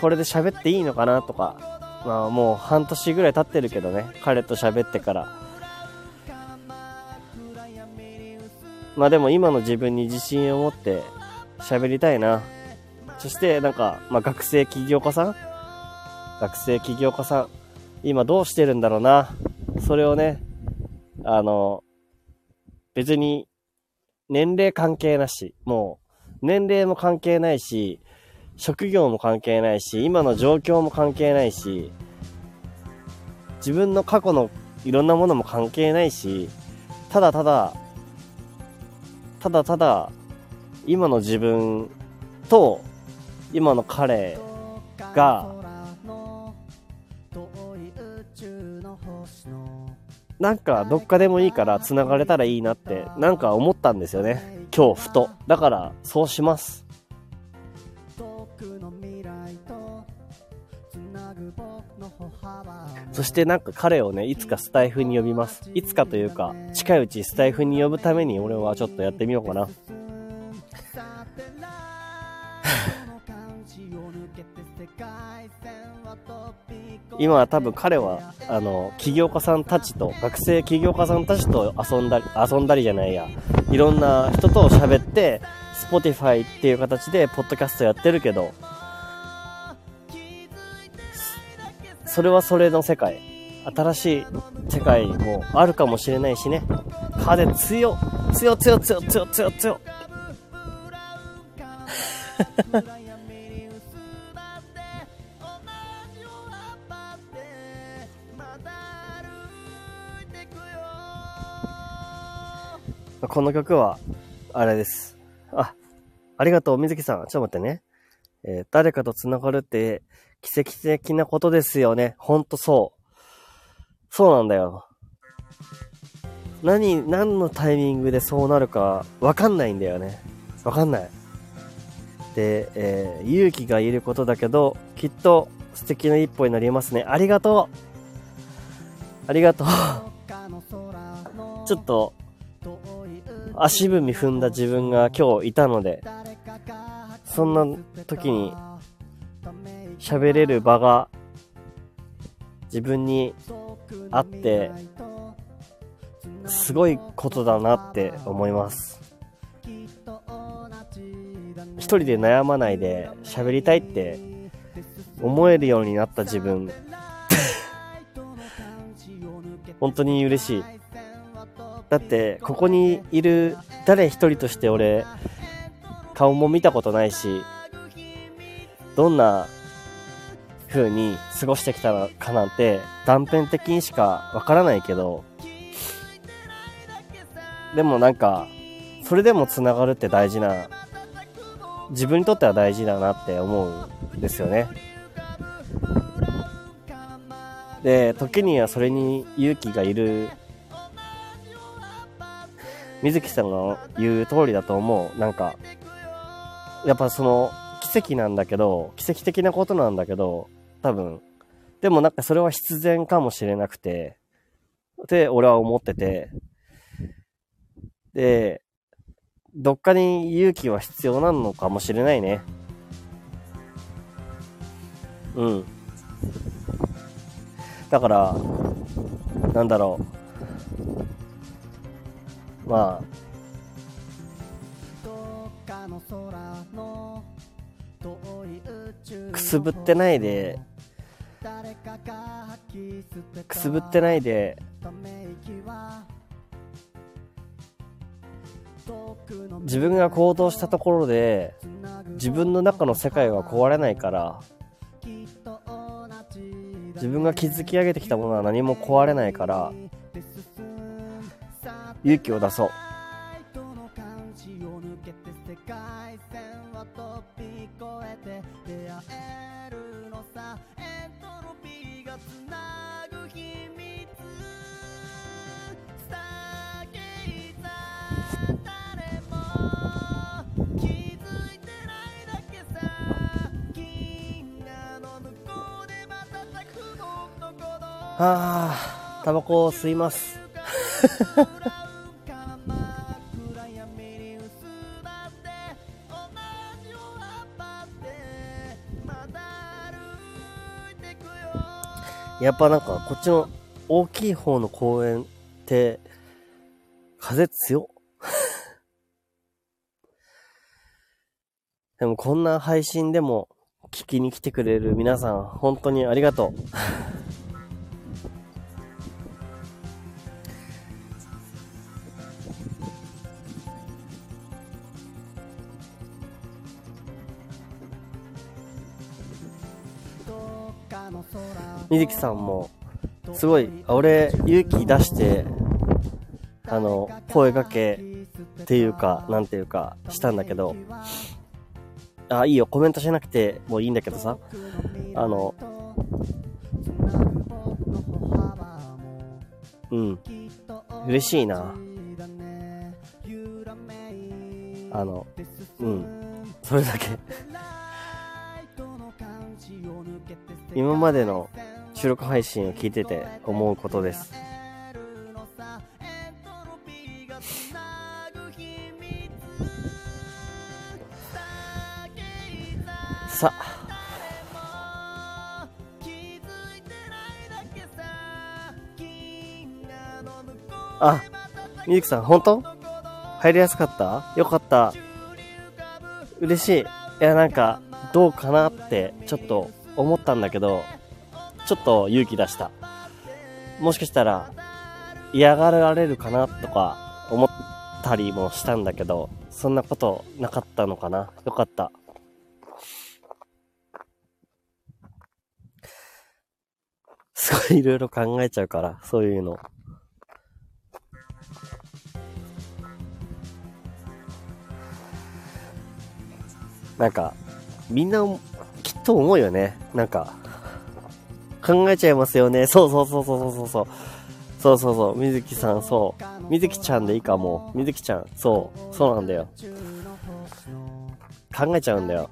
これで喋っていいのかなとか、まあもう半年ぐらい経ってるけどね、彼と喋ってから。まあでも今の自分に自信を持って喋りたいな。そしてなんか、まあ学生起業家さん学生起業家さん、今どうしてるんだろうな。それをね、あの、別に年齢関係なし、もう年齢も関係ないし、職業も関係ないし、今の状況も関係ないし、自分の過去のいろんなものも関係ないし、ただただ、ただただ、今の自分と、今の彼が、なんかどっかでもいいから繋がれたらいいなって、なんか思ったんですよね。今日ふと。だから、そうします。そしてなんか彼をね、いつかスタイフに呼びます。いつかというか、近いうちスタイフに呼ぶために俺はちょっとやってみようかな。今は多分彼は、あの、起業家さんたちと、学生起業家さんたちと遊んだり、遊んだりじゃないや、いろんな人と喋って、Spotify っていう形で、ポッドキャストやってるけど、それはそれの世界。新しい世界もあるかもしれないしね。風強、強強強強強強。(laughs) この曲は、あれです。あ、ありがとう、水木さん。ちょっと待ってね。えー誰かと繋がるって奇跡的なことですよね。ほんとそう。そうなんだよ。何、何のタイミングでそうなるかわかんないんだよね。わかんない。で、えー勇気がいることだけど、きっと素敵な一歩になりますね。ありがとうありがとうちょっと、足踏み踏んだ自分が今日いたので、そんな時に喋れる場が自分にあって、すごいことだなって思います。一人で悩まないで喋りたいって思えるようになった自分、(laughs) 本当に嬉しい。だって、ここにいる誰一人として俺、顔も見たことないし、どんな風に過ごしてきたのかなんて断片的にしかわからないけど、でもなんか、それでも繋がるって大事な、自分にとっては大事だなって思うんですよね。で、時にはそれに勇気がいる、水木さんが言う通りだと思う。なんか、やっぱその、奇跡なんだけど、奇跡的なことなんだけど、多分。でもなんかそれは必然かもしれなくて、って俺は思ってて、で、どっかに勇気は必要なのかもしれないね。うん。だから、なんだろう。まあ、くすぶってないで、くすぶってないで、自分が行動したところで、自分の中の世界は壊れないから、自分が築き上げてきたものは何も壊れないから、勇気を出そう。はあ、タバコを吸います。(laughs) やっぱなんかこっちの大きい方の公園って風強っ。(laughs) でもこんな配信でも聞きに来てくれる皆さん本当にありがとう。水木さんも、すごい、俺、勇気出して、あの、声掛けっていうか、なんていうか、したんだけど、あ、いいよ、コメントしなくてもいいんだけどさ、あの、うん、嬉しいな。あの、うん、それだけ。今までの収録配信を聞いてて思うことです。さあ、みゆきさん、本当？入りやすかった？よかった。嬉しい。いや、なんか、どうかなって、ちょっと思ったんだけど、ちょっと勇気出した。もしかしたら、嫌がられるかなとか、思ったりもしたんだけど、そんなことなかったのかなよかった。すごいいろいろ考えちゃうから、そういうの。なんか、みんなきっと思うよね。なんか、考えちゃいますよね。そうそうそうそうそうそう。そうそうそう。みずきさん、そう。みずきちゃんでいいかも。みずきちゃん、そう。そうなんだよ。考えちゃうんだよ。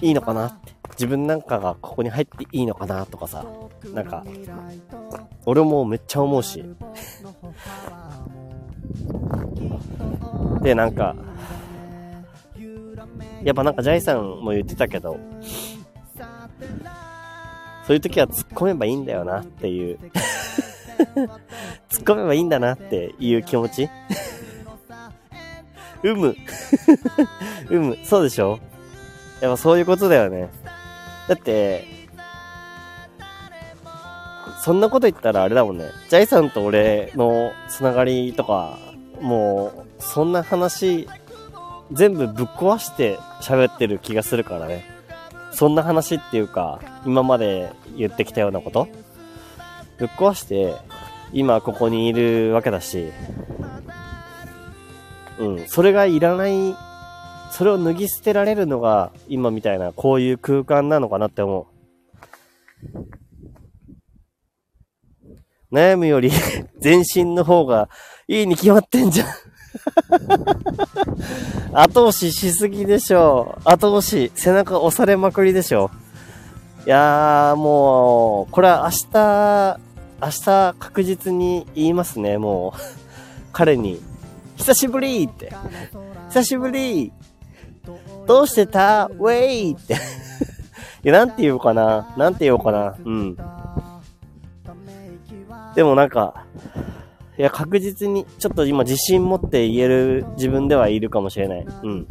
いいのかな？って。自分なんかがここに入っていいのかなとかさ。なんか、俺もめっちゃ思うし。で、なんか、やっぱなんかジャイさんも言ってたけど、そういう時は突っ込めばいいんだよなっていう (laughs) 突っ込めばいいんだなっていう気持ち (laughs) うむ (laughs) うむ。そうでしょ？やっぱそういうことだよね。だって、そんなこと言ったらあれだもんね。ジャイさんと俺のつながりとか、もう、そんな話、全部ぶっ壊して喋ってる気がするからね。そんな話っていうか、今まで言ってきたようなことぶっ壊して、今ここにいるわけだし、うん、それがいらない、それを脱ぎ捨てられるのが、今みたいな、こういう空間なのかなって思う。悩むより (laughs) 全身の方がいいに決まってんじゃん (laughs) 後押ししすぎでしょう。後押し、背中押されまくりでしょう。いやー、もう、これは明日、明日確実に言いますね、もう。(laughs) 彼に。久しぶりって。久しぶりどうしてた？ウェイって (laughs) いや、なんて言おうかななんて言おうかなうん。でもなんか、いや、確実に、ちょっと今自信持って言える自分ではいるかもしれない。うん。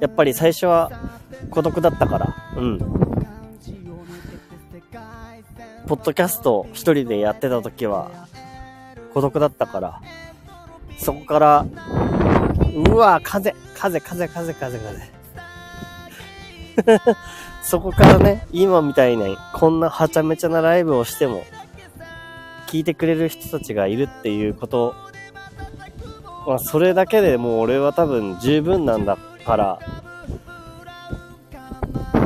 やっぱり最初は孤独だったから、うん。ポッドキャスト一人でやってた時は孤独だったから、そこから、うわ、風、風、風、風、風、風。そこからね、今みたいにこんなはちゃめちゃなライブをしても、聞いてくれる人たちがいるっていうこと、まあそれだけでもう俺は多分十分なんだから、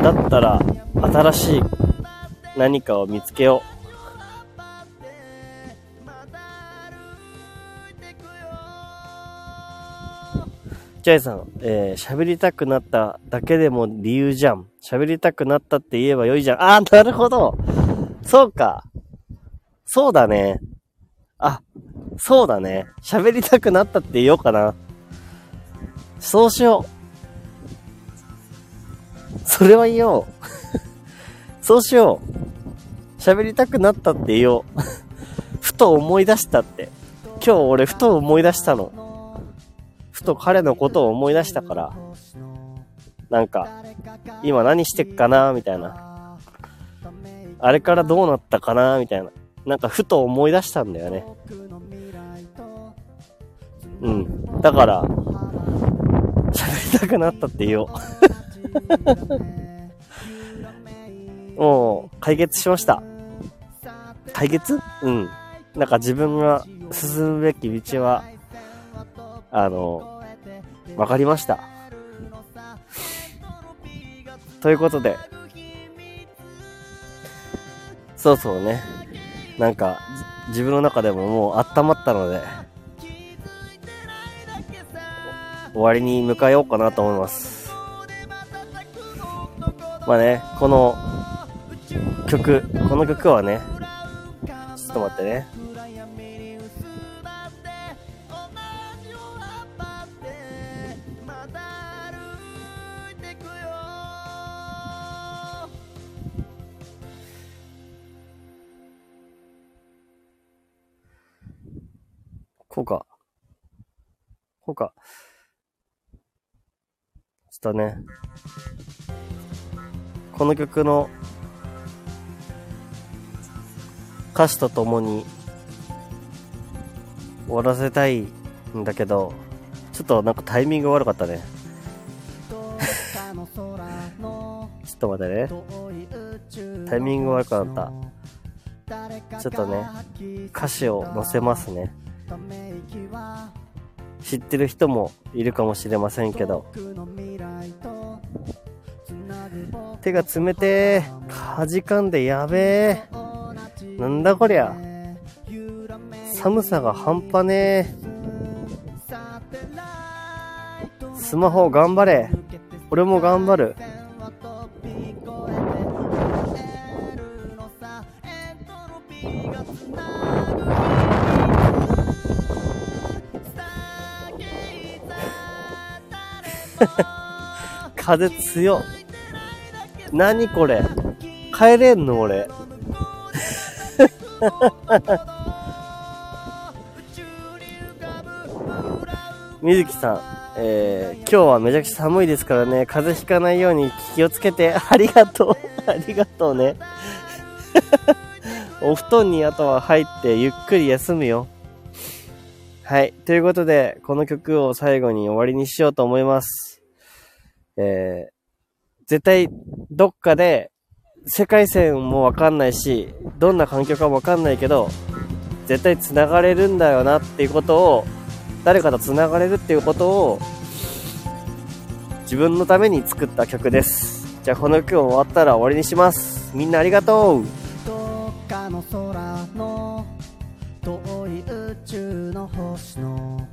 だったら新しい何かを見つけよう。ジャイさん、えー、喋りたくなっただけでも理由じゃん。喋りたくなったって言えばよいじゃん。あー、なるほど。そうか。そうだね。あ、そうだね。喋りたくなったって言おうかな。そうしよう。それは言おう。(laughs) そうしよう。喋りたくなったって言おう。ふと思い出したって。今日俺ふと思い出したの。ふと彼のことを思い出したから、なんか、今何してっかなみたいな。あれからどうなったかなみたいな。なんかふと思い出したんだよね。うん。だから、喋りたくなったって言おう。(laughs) もう、解決しました。解決？うん。なんか自分が進むべき道は、あの、わかりました。ということで、そうそうね。なんか、自分の中でももう温まったので、終わりに迎えようかなと思います。まあね、この曲、この曲はね、ちょっと待ってね。ね、この曲の歌詞とともに終わらせたいんだけど、ちょっとなんかタイミング悪かったね。(laughs) ちょっと待ってね。タイミング悪くなった。ちょっとね、歌詞を載せますね。知ってる人もいるかもしれませんけど手が冷てーかじかんでやべえ。なんだこりゃ。寒さが半端ねえ。スマホ頑張れ。俺も頑張る。(laughs) 風強っ。何これ？帰れんの俺。みずきさん、えー、今日はめちゃくちゃ寒いですからね、風邪ひかないように気をつけて、ありがとう。(laughs) ありがとうね。(laughs) お布団にあとは入ってゆっくり休むよ。はい。ということで、この曲を最後に終わりにしようと思います。えー、絶対どっかで世界線もわかんないし、どんな環境かもわかんないけど、絶対繋がれるんだよなっていうことを、誰かと繋がれるっていうことを、自分のために作った曲です。じゃあこの曲終わったら終わりにします。みんなありがとうどっかの空の遠い宇宙の星の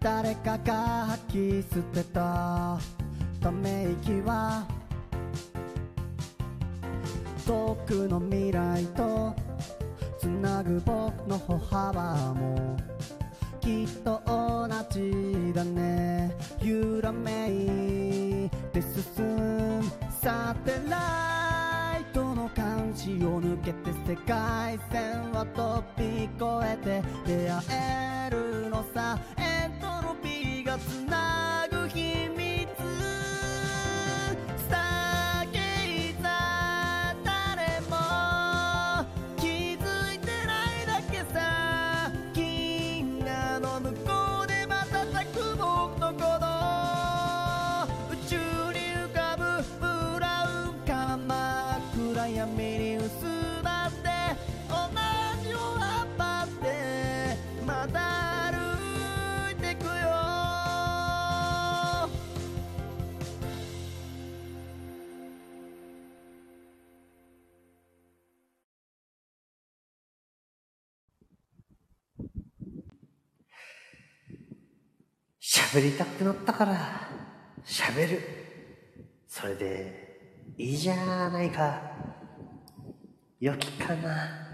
誰かが吐き捨てたため息は遠くの未来とつなぐ僕の歩幅もきっと同じだね。揺らめいて進むサテライトの監視を抜けて世界線は飛び越えて出会えるのさ。エントロピーがつ喋りたくなったから喋る。それでいいじゃないか。良きかな。